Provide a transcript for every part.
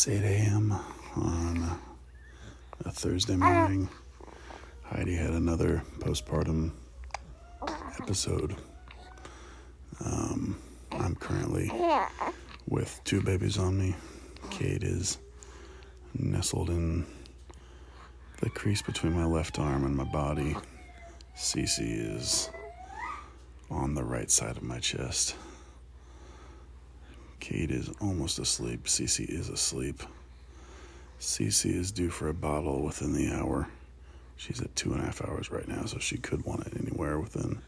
It's 8 a.m. on a Thursday morning. Heidi had another postpartum episode. Um, I'm currently with two babies on me. Cade is nestled in the crease between my left arm and my body. Cece is on the right side of my chest. Cade is almost asleep. Cece is asleep. Cece is due for a bottle within the hour. She's at two and a half hours right now, so she could want it anywhere within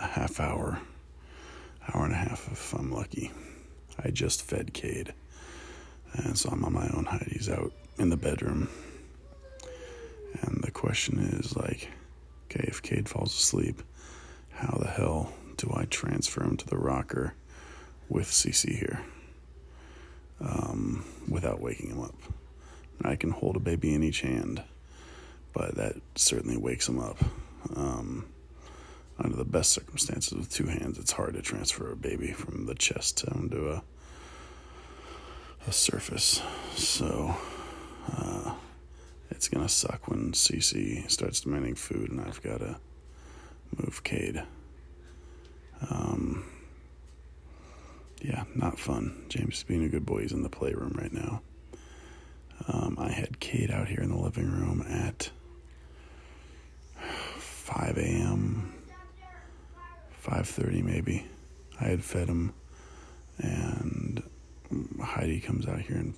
a half hour, hour and a half if I'm lucky. I just fed Cade, and so I'm on my own. Heidi's out in the bedroom. And the question is like, okay, if Cade falls asleep, how the hell do I transfer him to the rocker with Cece here um, without waking him up? I can hold a baby in each hand, but that certainly wakes him up. Um, under the best circumstances with two hands, it's hard to transfer a baby from the chest onto a a surface. So uh, it's gonna suck when Cece starts demanding food, and I've got to move Cade. Um, yeah, not fun. James is being a good boy. He's in the playroom right now. Um, I had Cade out here in the living room at 5 a.m., 5:30 maybe. I had fed him, and Heidi comes out here and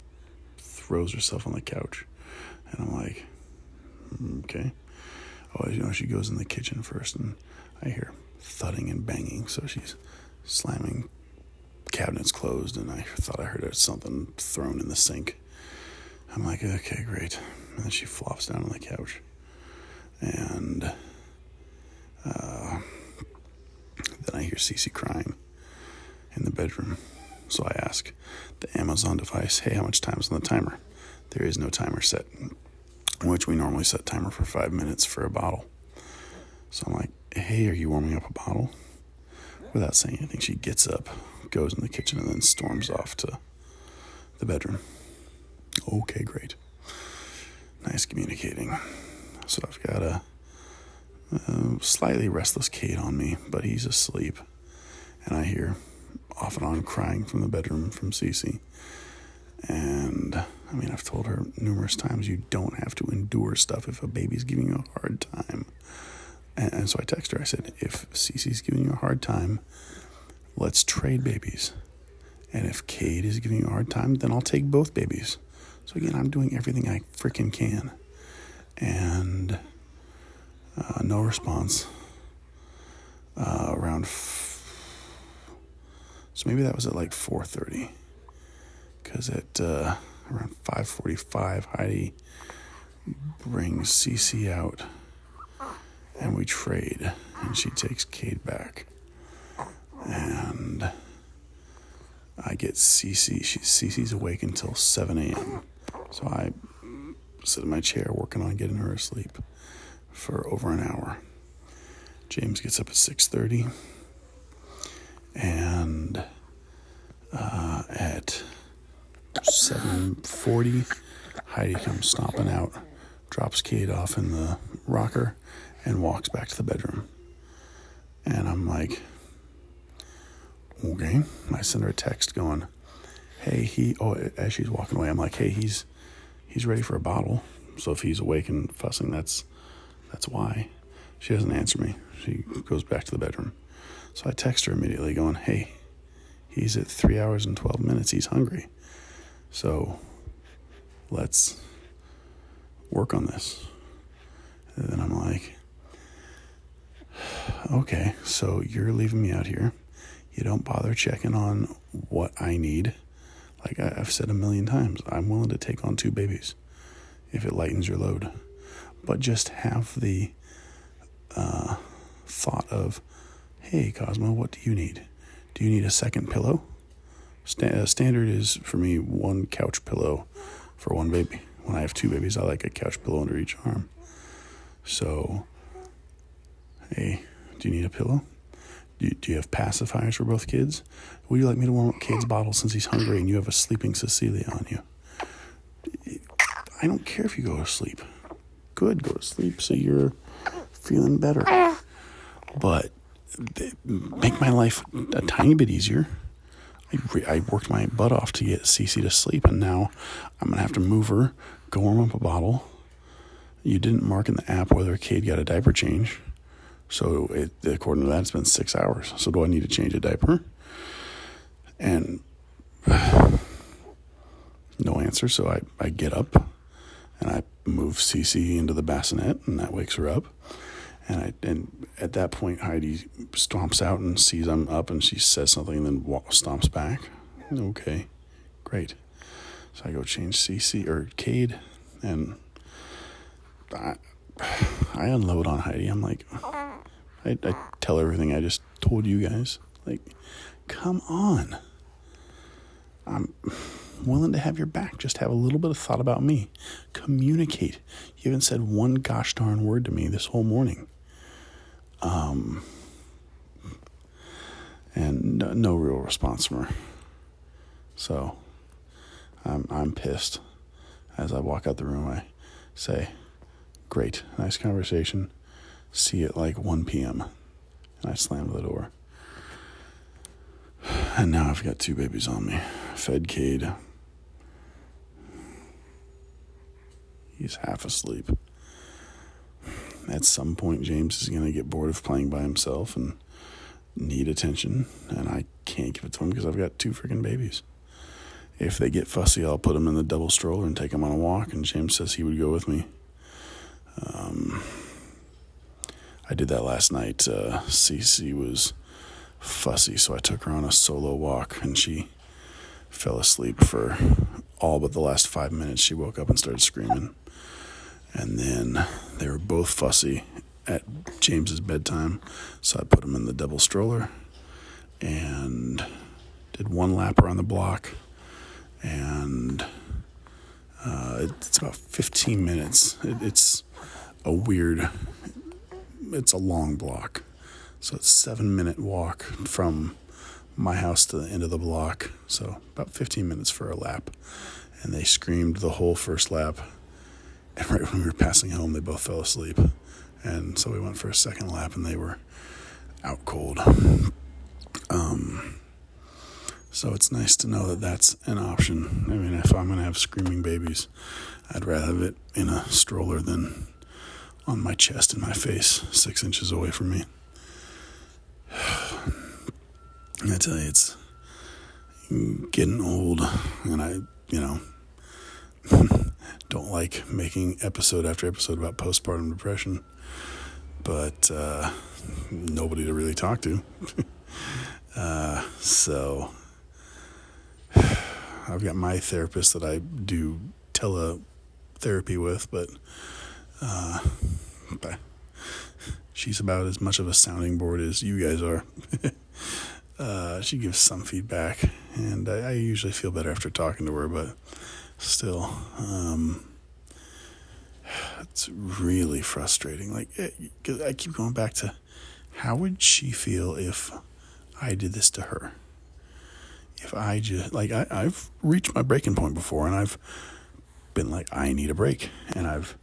throws herself on the couch, and I'm like, okay. Oh, you know, she goes in the kitchen first, and I hear thudding and banging, so she's slamming cabinets closed, and I thought I heard something thrown in the sink. I'm like, okay, great. And then she flops down on the couch, and uh, then I hear Cece crying in the bedroom. So I ask the Amazon device, hey, how much time is on the timer? There is no timer set, which we normally set timer for five minutes for a bottle. So I'm like, hey, are you warming up a bottle? Without saying anything, she gets up, goes in the kitchen, and then storms off to the bedroom. Okay, great. Nice communicating. So I've got a, a slightly restless Cade on me, but he's asleep. And I hear off and on crying from the bedroom from Cece. And I mean, I've told her numerous times you don't have to endure stuff if a baby's giving you a hard time. And, and so I texted her. I said, if Cece's giving you a hard time, let's trade babies. And if Cade is giving you a hard time, then I'll take both babies. So again, I'm doing everything I freaking can. And uh, no response. Uh, around so maybe that was at like 4:30, because at uh, around 5:45, Heidi brings Cece out, and we trade, and she takes Cade back, and I get Cece. She Cece's awake until 7 a.m. So I sit in my chair working on getting her asleep for over an hour. James gets up at 6:30 and uh, at 7.40 heidi comes stomping out drops Cade off in the rocker and walks back to the bedroom. And i'm like okay. I send her a text going hey he oh as she's walking away i'm like hey he's he's ready for a bottle. So if he's awake and fussing that's that's why. She doesn't answer me. She goes back to the bedroom. So I text her immediately, going, Hey, he's at three hours and 12 minutes. He's hungry. So let's work on this. And then I'm like, Okay, so you're leaving me out here. You don't bother checking on what I need. Like I've said a million times, I'm willing to take on two babies if it lightens your load. But just have the uh, thought of, Hey, Cosmo, what do you need? Do you need a second pillow? Uh, standard is for me one couch pillow for one baby. When I have two babies, I like a couch pillow under each arm. So, hey, do you need a pillow? Do you, do you have pacifiers for both kids? Would you like me to warm up Cade's bottle since he's hungry and you have a sleeping Cecilia on you? I don't care if you go to sleep. Good, go to sleep so you're feeling better. But make my life a tiny bit easier. I, re- I worked my butt off to get Cece to sleep, and now I'm gonna have to move her, go warm up a bottle. You didn't mark in the app whether Cade got a diaper change, so it, according to that, it's been six hours. So do I need to change a diaper? And no answer. So I, I get up and I move Cece into the bassinet, and that wakes her up. And I and at that point Heidi stomps out and sees I'm up, and she says something, and then stomps back. Okay, great. So I go change Cece or Cade, and I I unload on Heidi. I'm like, I, I tell everything I just told you guys. Like, come on. I'm willing to have your back. Just have a little bit of thought about me. Communicate. You haven't said one gosh darn word to me this whole morning. Um, and no, no real response from her. So, I'm I'm pissed. As I walk out the room, I say, "Great, nice conversation. See you at like 1 p.m." And I slammed the door. And now I've got two babies on me. Fed Cade. He's half asleep. At some point, James is going to get bored of playing by himself and need attention, and I can't give it to him because I've got two freaking babies. If they get fussy, I'll put them in the double stroller and take them on a walk, and James says he would go with me. Um, I did that last night. Uh, Cece was fussy, so I took her on a solo walk, and she fell asleep for all but the last five minutes. She woke up and started screaming. And then they were both fussy at James's bedtime, so I put them in the double stroller and did one lap around the block. And uh, it's about 15 minutes. It, it's a weird, it's a long block. So it's seven minute walk from my house to the end of the block. So about 15 minutes for a lap. And they screamed the whole first lap. And right when we were passing home, they both fell asleep. And so we went for a second lap and they were out cold. Um, so it's nice to know that that's an option. I mean, if I'm going to have screaming babies, I'd rather have it in a stroller than on my chest in my face, six inches away from me. I tell you, it's getting old, and I, you know, don't like making episode after episode about postpartum depression, but uh, nobody to really talk to. uh, so I've got my therapist that I do teletherapy with, but, uh, but she's about as much of a sounding board as you guys are. uh, she gives some feedback, and I, I, usually feel better after talking to her, but still, um, it's really frustrating. Like, eh, cause I keep going back to how would she feel if I did this to her? If I just, like, I, I've reached my breaking point before, and I've been like, I need a break, and I've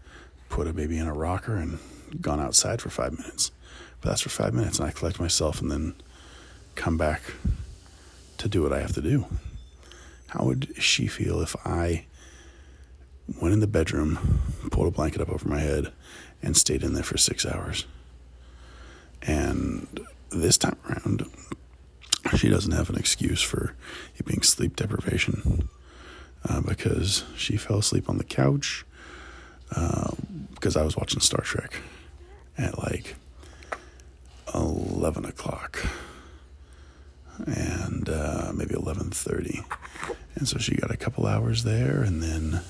put a baby in a rocker and gone outside for five minutes. But that's for five minutes, and I collect myself and then come back to do what I have to do. How would she feel if I went in the bedroom, pulled a blanket up over my head, and stayed in there for six hours? And this time around, she doesn't have an excuse for it being sleep deprivation uh, because she fell asleep on the couch uh, because I was watching Star Trek at like 11 o'clock and uh, maybe 11.30 and so she got a couple hours there and then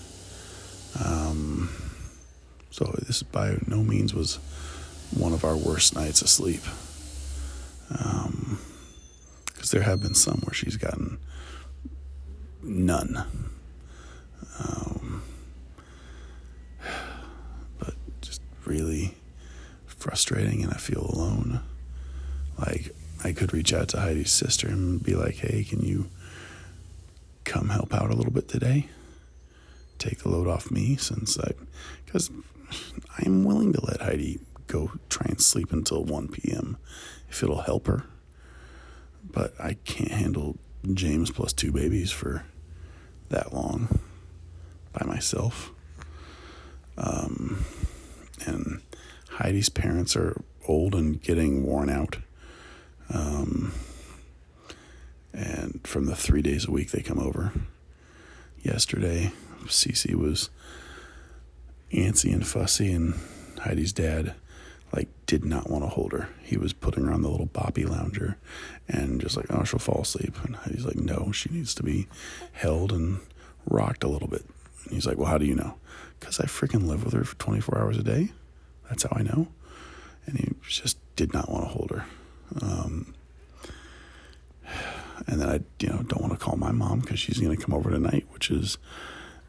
um, so this by no means was one of our worst nights of sleep because um, there have been some where she's gotten none um, but just really frustrating and I feel alone. Like I could reach out to Heidi's sister and be like, "Hey, can you come help out a little bit today?" Take the load off me since I, because I am willing to let Heidi go try and sleep until 1 p.m. if it'll help her. But I can't handle James plus two babies for that long by myself. Um, and Heidi's parents are old and getting worn out. Um, and from the three days a week they come over. Yesterday, Cece was antsy and fussy, and Heidi's dad like did not want to hold her. He was putting her on the little boppy lounger and just like, oh, she'll fall asleep. And Heidi's like, no, she needs to be held and rocked a little bit. And he's like, well, how do you know? Because I freaking live with her for 24 hours a day. That's how I know. And he just did not want to hold her. Um, and then I, you know, don't want to call my mom because she's going to come over tonight, which is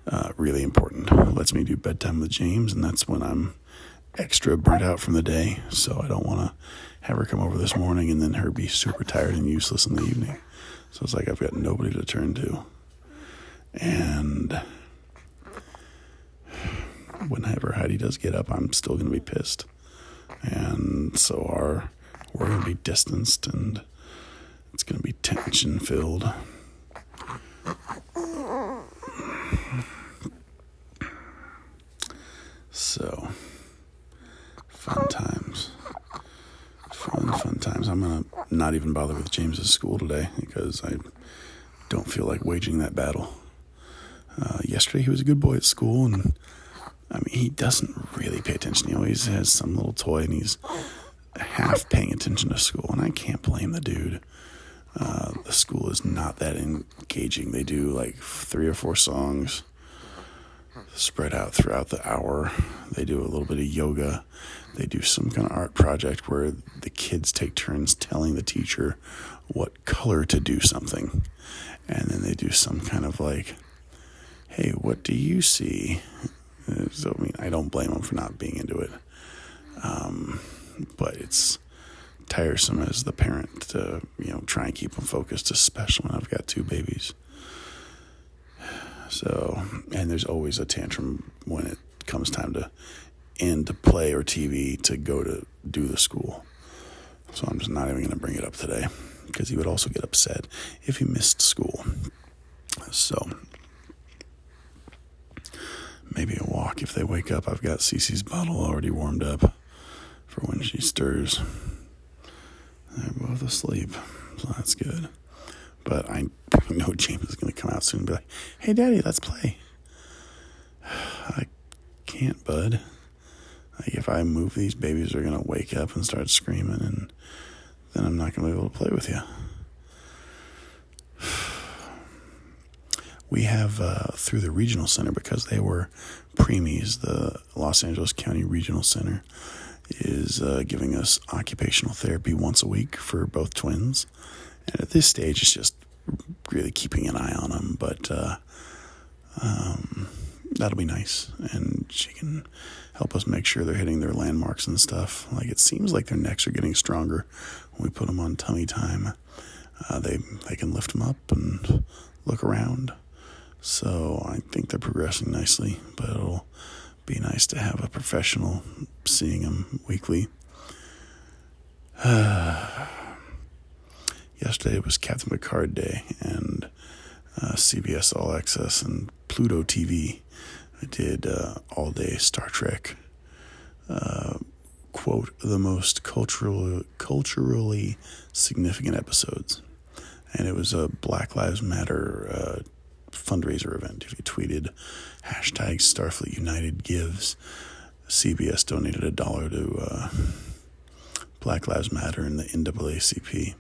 uh, really important. It Lets me do bedtime with James, and that's when I'm extra burnt out from the day. So I don't want to have her come over this morning and then her be super tired and useless in the evening. So it's like I've got nobody to turn to. And whenever Heidi does get up, I'm still going to be pissed. And so our we're going to be distanced and it's going to be tension filled. So, fun times. Fun, fun times. I'm going to not even bother with James's school today because I don't feel like waging that battle. Uh, yesterday, he was a good boy at school, and I mean, he doesn't really pay attention. He always has some little toy, and he's half paying attention to school, and I can't blame the dude. Uh, the school is not that engaging. They do like three or four songs spread out throughout the hour. They do a little bit of yoga. They do some kind of art project where the kids take turns telling the teacher what color to do something. And then they do some kind of like, hey, what do you see? So, I mean, I don't blame them for not being into it. Um, but it's tiresome as the parent to you know try and keep them focused, especially when I've got two babies. So, and there's always a tantrum when it comes time to end to play or TV to go to do the school. So I'm just not even going to bring it up today because he would also get upset if he missed school. So maybe a walk if they wake up. I've got Cece's bottle already warmed up for when she stirs. They're both asleep, so that's good. But I know James is going to come out soon and be like, hey, Daddy, let's play. I can't, bud. Like, if I move, these babies are going to wake up and start screaming, and then I'm not going to be able to play with you. We have uh, through the regional center because they were preemies, the Los Angeles County Regional Center is uh, giving us occupational therapy once a week for both twins. And at this stage, it's just really keeping an eye on them. But uh, um, that'll be nice. And she can help us make sure they're hitting their landmarks and stuff. Like it seems like their necks are getting stronger when we put them on tummy time. Uh, they they can lift them up and look around. So I think they're progressing nicely, but it'll be nice to have a professional seeing them weekly. yesterday was Captain Picard Day, and uh, CBS All Access and Pluto TV did uh, all day Star Trek. Uh, quote the most cultural, culturally significant episodes, and it was a Black Lives Matter uh, fundraiser event. You tweeted hashtag Starfleet United gives, CBS donated a dollar to uh, Black Lives Matter and the NAACP.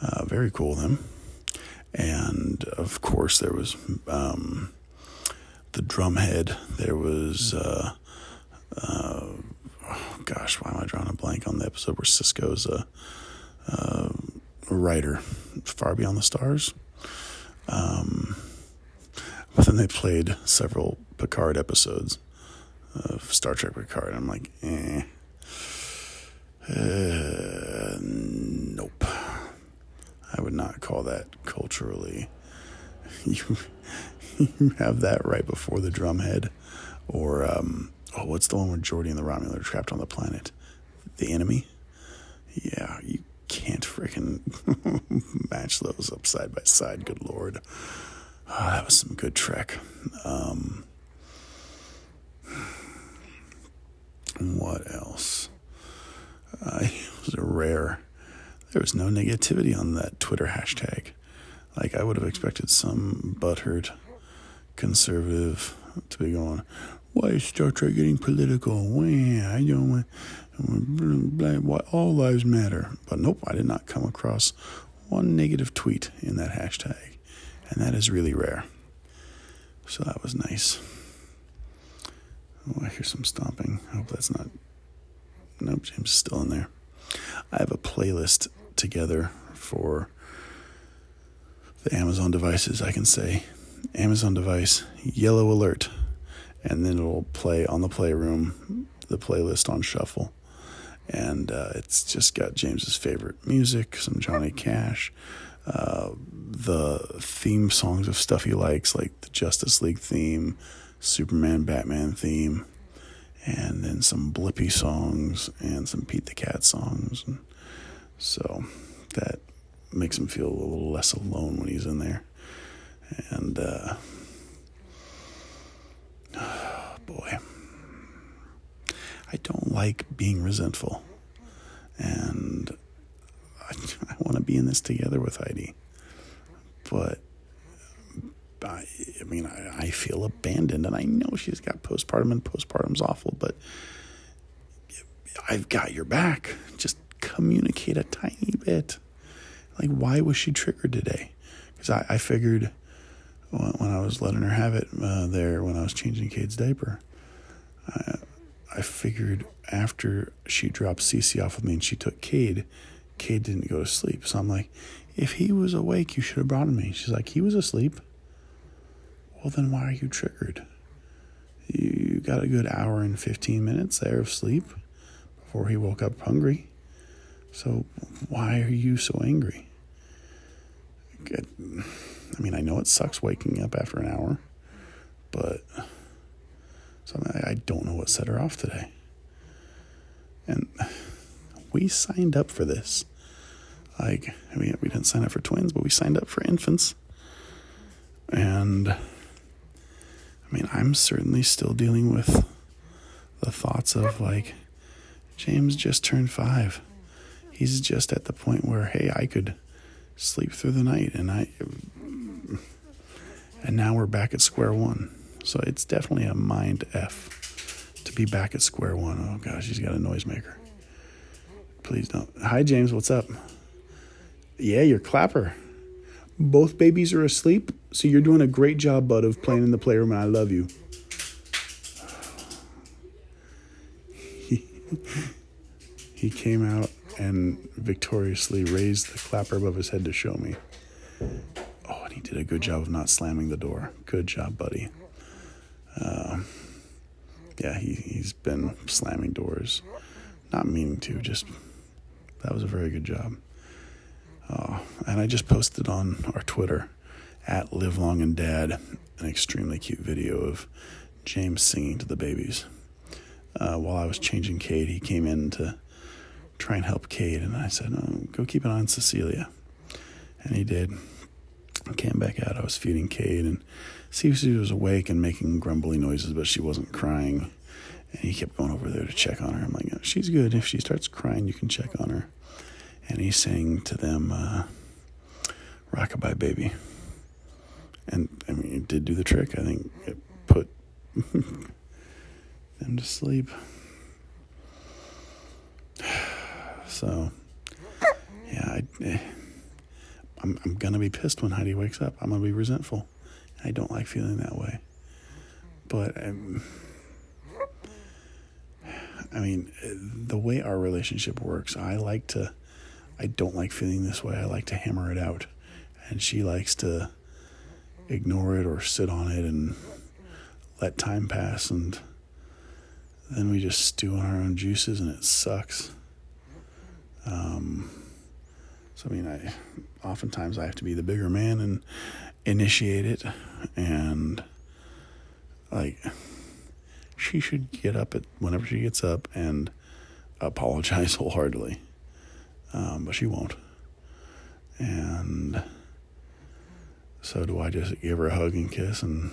Uh, very cool of them. And of course, there was um, the drumhead. There was, uh, uh, oh gosh, why am I drawing a blank on the episode where Sisko's a, a writer, Far Beyond the Stars? Um, but then they played several Picard episodes of Star Trek Picard. I'm like, eh. Uh, nope. I would not call that culturally. You, you have that right before the drumhead, or um, oh, what's the one where Geordi and the Romulan are trapped on the planet? The enemy. Yeah, you can't freaking match those up side by side. Good lord, oh, that was some good Trek. Um, what else? Uh, it was a rare. There was no negativity on that Twitter hashtag. Like I would have expected some butthurt conservative to be going, why is Star Trek getting political? Why I don't want all lives matter. But nope, I did not come across one negative tweet in that hashtag, and that is really rare. So that was nice. Oh, I hear some stomping. I hope that's not. Nope, James is still in there. I have a playlist together for the Amazon devices. I can say Amazon device, yellow alert, and then it'll play on the playroom, the playlist on shuffle. And uh, it's just got James's favorite music, some Johnny Cash, uh, the theme songs of stuff he likes, like the Justice League theme, Superman, Batman theme, and then some Blippi songs and some Pete the Cat songs. And so that makes him feel a little less alone when he's in there. And, uh, boy, I don't like being resentful. And I, I want to be in this together with Heidi. But I, I mean, I, I, feel abandoned, and I know she's got postpartum, and postpartum's awful, but I've got your back. Just communicate a tiny bit. Like, why was she triggered today? Because I, I figured when I was letting her have it uh, there when I was changing Cade's diaper, I, I figured after she dropped Cece off with me and she took Cade, Cade didn't go to sleep. So I'm like, if he was awake, you should have brought him me. She's like, he was asleep. Well, then why are you triggered? You got a good hour and 15 minutes there of sleep before he woke up hungry. So why are you so angry? I mean, I know it sucks waking up after an hour, but something I don't know what set her off today. And we signed up for this. Like, I mean, we didn't sign up for twins, but we signed up for infants. And I mean, I'm certainly still dealing with the thoughts of like, James just turned five. He's just at the point where, hey, I could sleep through the night and I and now we're back at square one. So it's definitely a mind F to be back at square one. Oh gosh, he's got a noisemaker. Please don't. Hi James, what's up? Yeah, your clapper. Both babies are asleep, so you're doing a great job, bud, of playing in the playroom, and I love you. He came out and victoriously raised the clapper above his head to show me. Oh, and he did a good job of not slamming the door. Good job, buddy. Uh, yeah, he, he's been slamming doors. Not meaning to, just that was a very good job. Uh, and I just posted on our Twitter at Live Long and Dad an extremely cute video of James singing to the babies. Uh, while I was changing Cade, he came in to try and help Cade. And I said, oh, go keep an eye on Cecilia. And he did. I came back out. I was feeding Cade, and Cece was awake and making grumbly noises, but she wasn't crying. And he kept going over there to check on her. I'm like, she's good. If she starts crying, you can check on her. And he sang to them, uh, Rockabye Baby. And I mean, it did do the trick. I think it put them to sleep. So, yeah, I, eh, I'm, I'm going to be pissed when Heidi wakes up. I'm going to be resentful. I don't like feeling that way. But, um, I mean, the way our relationship works, I like to, I don't like feeling this way. I like to hammer it out. And she likes to ignore it or sit on it and let time pass. And then we just stew on our own juices and it sucks. Um, so I mean, I oftentimes I have to be the bigger man and initiate it. And like she should get up at whenever she gets up and apologize wholeheartedly. Um, but she won't. And so do i just give her a hug and kiss and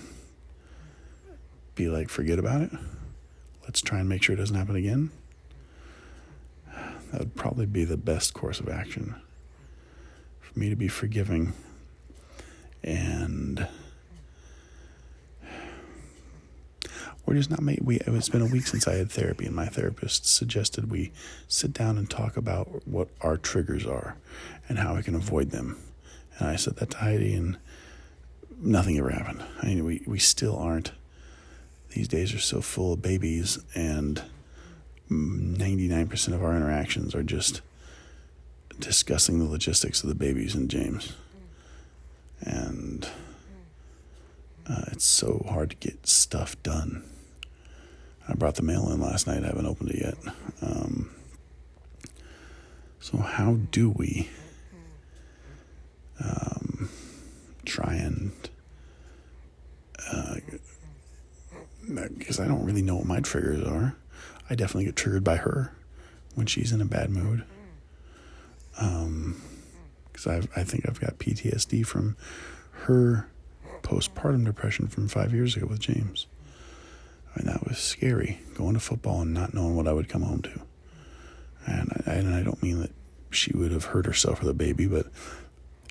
be like forget about it. Let's try and make sure it doesn't happen again that would probably be the best course of action for me to be forgiving and we're just not made we it's been a week since i had therapy and my therapist suggested we sit down and talk about what our triggers are and how we can avoid them. And i said that to heidi and nothing ever happened. I mean we, we still aren't. These days are so full of babies and 99% of our interactions are just discussing the logistics of the babies and James. And uh, it's so hard to get stuff done. I brought the mail in last night. I haven't opened it yet. Um, so, how do we um, try and. Because uh, I don't really know what my triggers are. I definitely get triggered by her when she's in a bad mood. Um, because I I think I've got PTSD from her postpartum depression from five years ago with James. I mean, that was scary going to football and not knowing what I would come home to. And I, and I don't mean that she would have hurt herself or the baby, but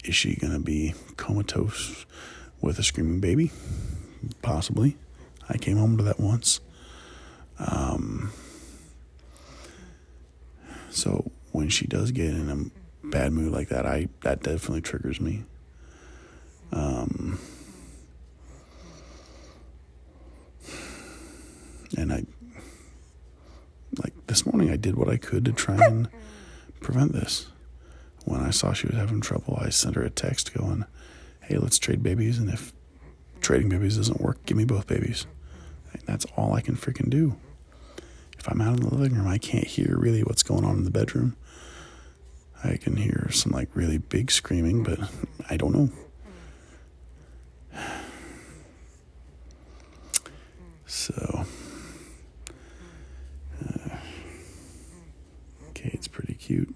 is she going to be comatose with a screaming baby? Possibly. I came home to that once. Um, so when she does get in a bad mood like that, I that definitely triggers me. Um, and I like this morning I did what I could to try and prevent this. When I saw she was having trouble, I sent her a text going, "Hey, let's trade babies, and if trading babies doesn't work, give me both babies." That's all I can freaking do if I'm out in the living room, I can't hear really what's going on in the bedroom. I can hear some like really big screaming, but I don't know. So, uh, Cade's pretty cute,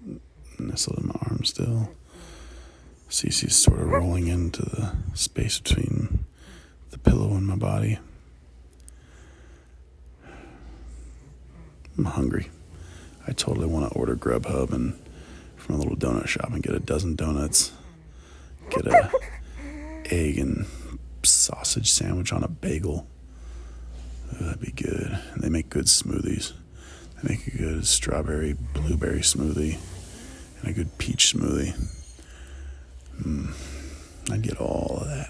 nestled in my arm still. Cece's sort of rolling into the space between the pillow and my body. I'm hungry. I totally want to order Grubhub and from a little donut shop and get a dozen donuts, get a egg and sausage sandwich on a bagel. That'd be good. And they make good smoothies. They make a good strawberry blueberry smoothie and a good peach smoothie. Mm, I'd get all of that.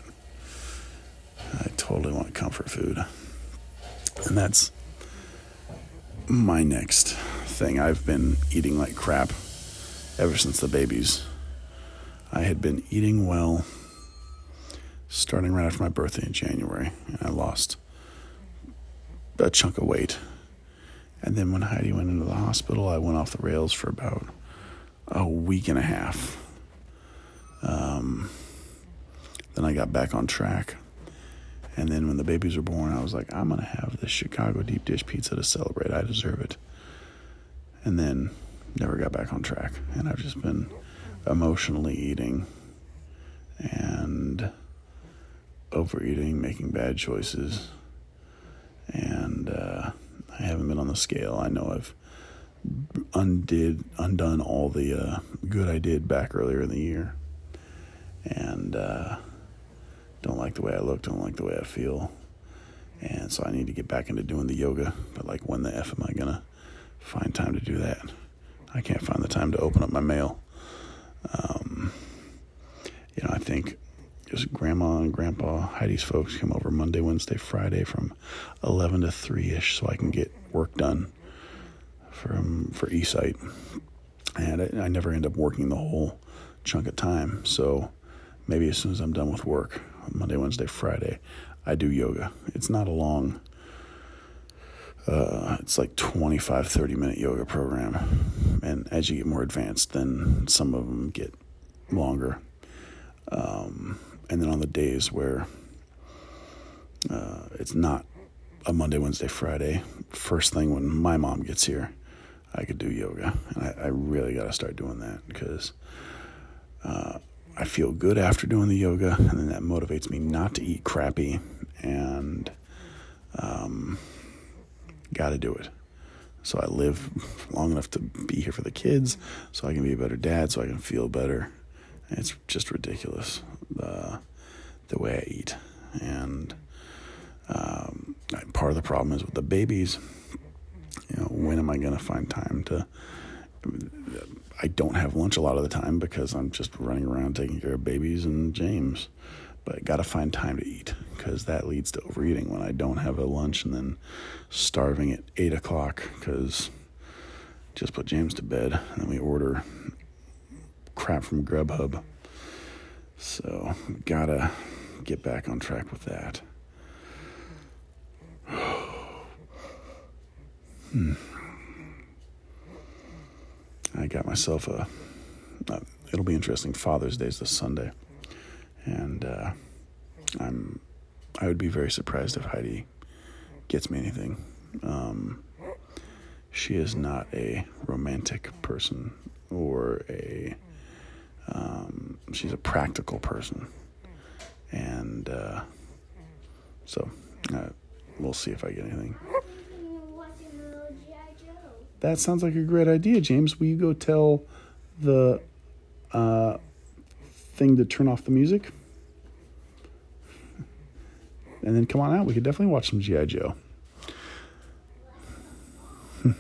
I totally want comfort food. And that's my next thing. I've been eating like crap ever since the babies. I had been eating well starting right after my birthday in January, and I lost a chunk of weight. And then when Heidi went into the hospital, I went off the rails for about a week and a half. Um, then I got back on track. And then when the babies were born, I was like, I'm going to have this Chicago deep dish pizza to celebrate. I deserve it. And then never got back on track. And I've just been emotionally eating and overeating, making bad choices. And uh, I haven't been on the scale. I know I've undid undone all the uh, good I did back earlier in the year. And uh, don't like the way I look, don't like the way I feel. And so I need to get back into doing the yoga. But like, when the F am I going to find time to do that? I can't find the time to open up my mail. Um, you know, I think just grandma and grandpa, Heidi's folks come over Monday, Wednesday, Friday from 11 to 3 ish so I can get work done from for eSight. And I, I never end up working the whole chunk of time. So maybe as soon as I'm done with work, Monday, Wednesday, Friday, I do yoga. It's not a long, uh, it's like 25, 30 minute yoga program. And as you get more advanced, then some of them get longer. Um, and then on the days where uh, it's not a Monday, Wednesday, Friday, first thing when my mom gets here, I could do yoga. And I, I really got to start doing that because uh, I feel good after doing the yoga, and then that motivates me not to eat crappy and um, got to do it. So I live long enough to be here for the kids, so I can be a better dad, so I can feel better. And it's just ridiculous the the way I eat, and um, part of the problem is with the babies. You know, when am I going to find time to? I don't have lunch a lot of the time because I'm just running around taking care of babies and James. But I got to find time to eat because that leads to overeating when I don't have a lunch and then starving at eight o'clock because just put James to bed and then we order crap from Grubhub. So gotta get back on track with that. Hmm. I got myself a. Uh, it'll be interesting. Father's Day is this Sunday, and uh, I'm. I would be very surprised if Heidi gets me anything. Um, she is not a romantic person or a. Um, she's a practical person, and uh, so uh, we'll see if I get anything. That sounds like a great idea, James. Will you go tell the uh, thing to turn off the music? And then come on out. We could definitely watch some G.I. Joe.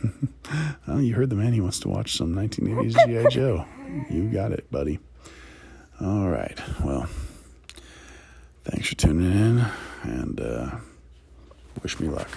well, you heard the man. He wants to watch some 1980s G.I. Joe. You got it, buddy. All right. Well, thanks for tuning in and uh, wish me luck.